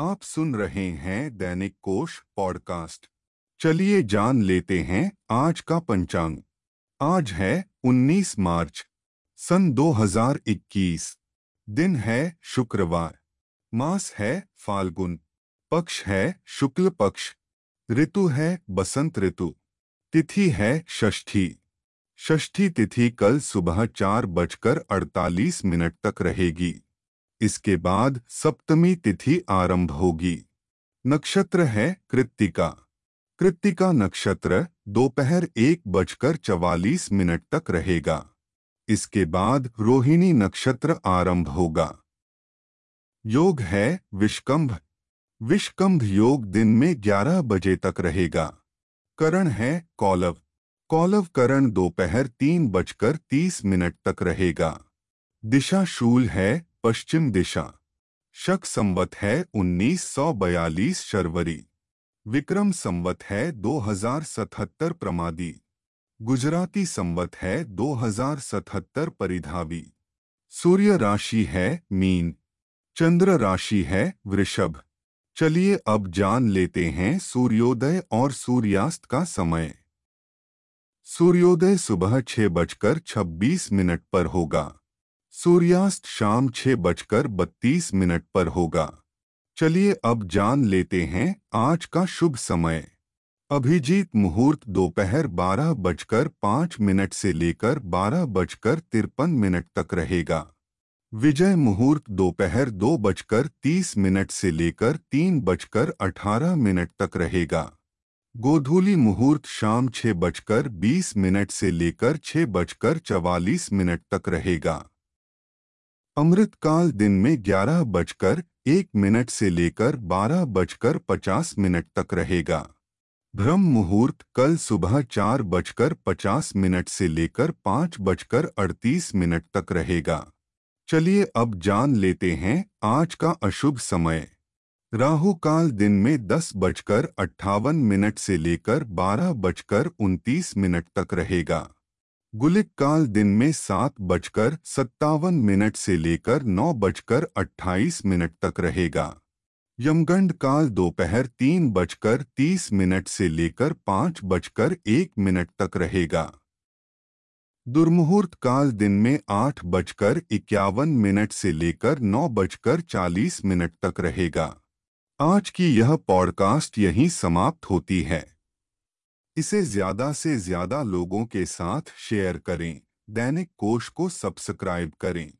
आप सुन रहे हैं दैनिक कोश पॉडकास्ट। चलिए जान लेते हैं आज का पंचांग। आज है 19 मार्च, सन 2021 दिन है शुक्रवार, मास है फाल्गुन, पक्ष है शुक्ल पक्ष, ऋतु है बसंत ऋतु, तिथि है षष्ठी। षष्ठी तिथि कल सुबह चार बजकर अड़तालीस मिनट तक रहेगी। इसके बाद सप्तमी तिथि आरंभ होगी। नक्षत्र है कृत्तिका। कृत्तिका नक्षत्र दोपहर एक बजकर चवालीस मिनट तक रहेगा। इसके बाद रोहिणी नक्षत्र आरंभ होगा। योग है विष्कंभ। विष्कंभ योग दिन में 11 बजे तक रहेगा। करण है कौलव। कौलव करण दोपहर तीन बजकर तीस मिनट तक रहेगा। दिशा शूल है पश्चिम दिशा। शक संवत है 1942 शर्वरी। विक्रम संवत है 2077 प्रमादी। गुजराती संवत है 2077 परिधावी। सूर्य राशि है मीन। चंद्र राशि है वृषभ। चलिए अब जान लेते हैं सूर्योदय और सूर्यास्त का समय। सूर्योदय सुबह छह बजकर छब्बीस मिनट पर होगा। सूर्यास्त शाम छह बजकर बत्तीस मिनट पर होगा। चलिए अब जान लेते हैं आज का शुभ समय। अभिजीत मुहूर्त दोपहर बारह बजकर पाँच मिनट से लेकर बारह बजकर तिरपन मिनट तक रहेगा। विजय मुहूर्त दोपहर दो बजकर तीस मिनट से लेकर तीन बजकर अठारह मिनट तक रहेगा। गोधूली मुहूर्त शाम छह बजकर बीस मिनट से लेकर छह बजकर चवालीस मिनट तक रहेगा। अमृतकाल दिन में ग्यारह बजकर एक मिनट से लेकर बारह बजकर पचास मिनट तक रहेगा। ब्रह्म मुहूर्त कल सुबह चार बजकर पचास मिनट से लेकर पाँच बजकर अड़तीस मिनट तक रहेगा। चलिए अब जान लेते हैं आज का अशुभ समय। राहु काल दिन में दस बजकर अट्ठावन मिनट से लेकर बारह बजकर उनतीस मिनट तक रहेगा। गुलिक काल दिन में सात बजकर सत्तावन मिनट से लेकर नौ बजकर अट्ठाईस मिनट तक रहेगा। यमगंड काल दोपहर तीन बजकर तीस मिनट से लेकर पाँच बजकर एक मिनट तक रहेगा। दुर्मुहूर्त काल दिन में आठ बजकर इक्यावन मिनट से लेकर नौ बजकर चालीस मिनट तक रहेगा। आज की यह पॉडकास्ट यहीं समाप्त होती है। इसे ज़्यादा से ज़्यादा लोगों के साथ शेयर करें दैनिक कोश को सब्सक्राइब करें।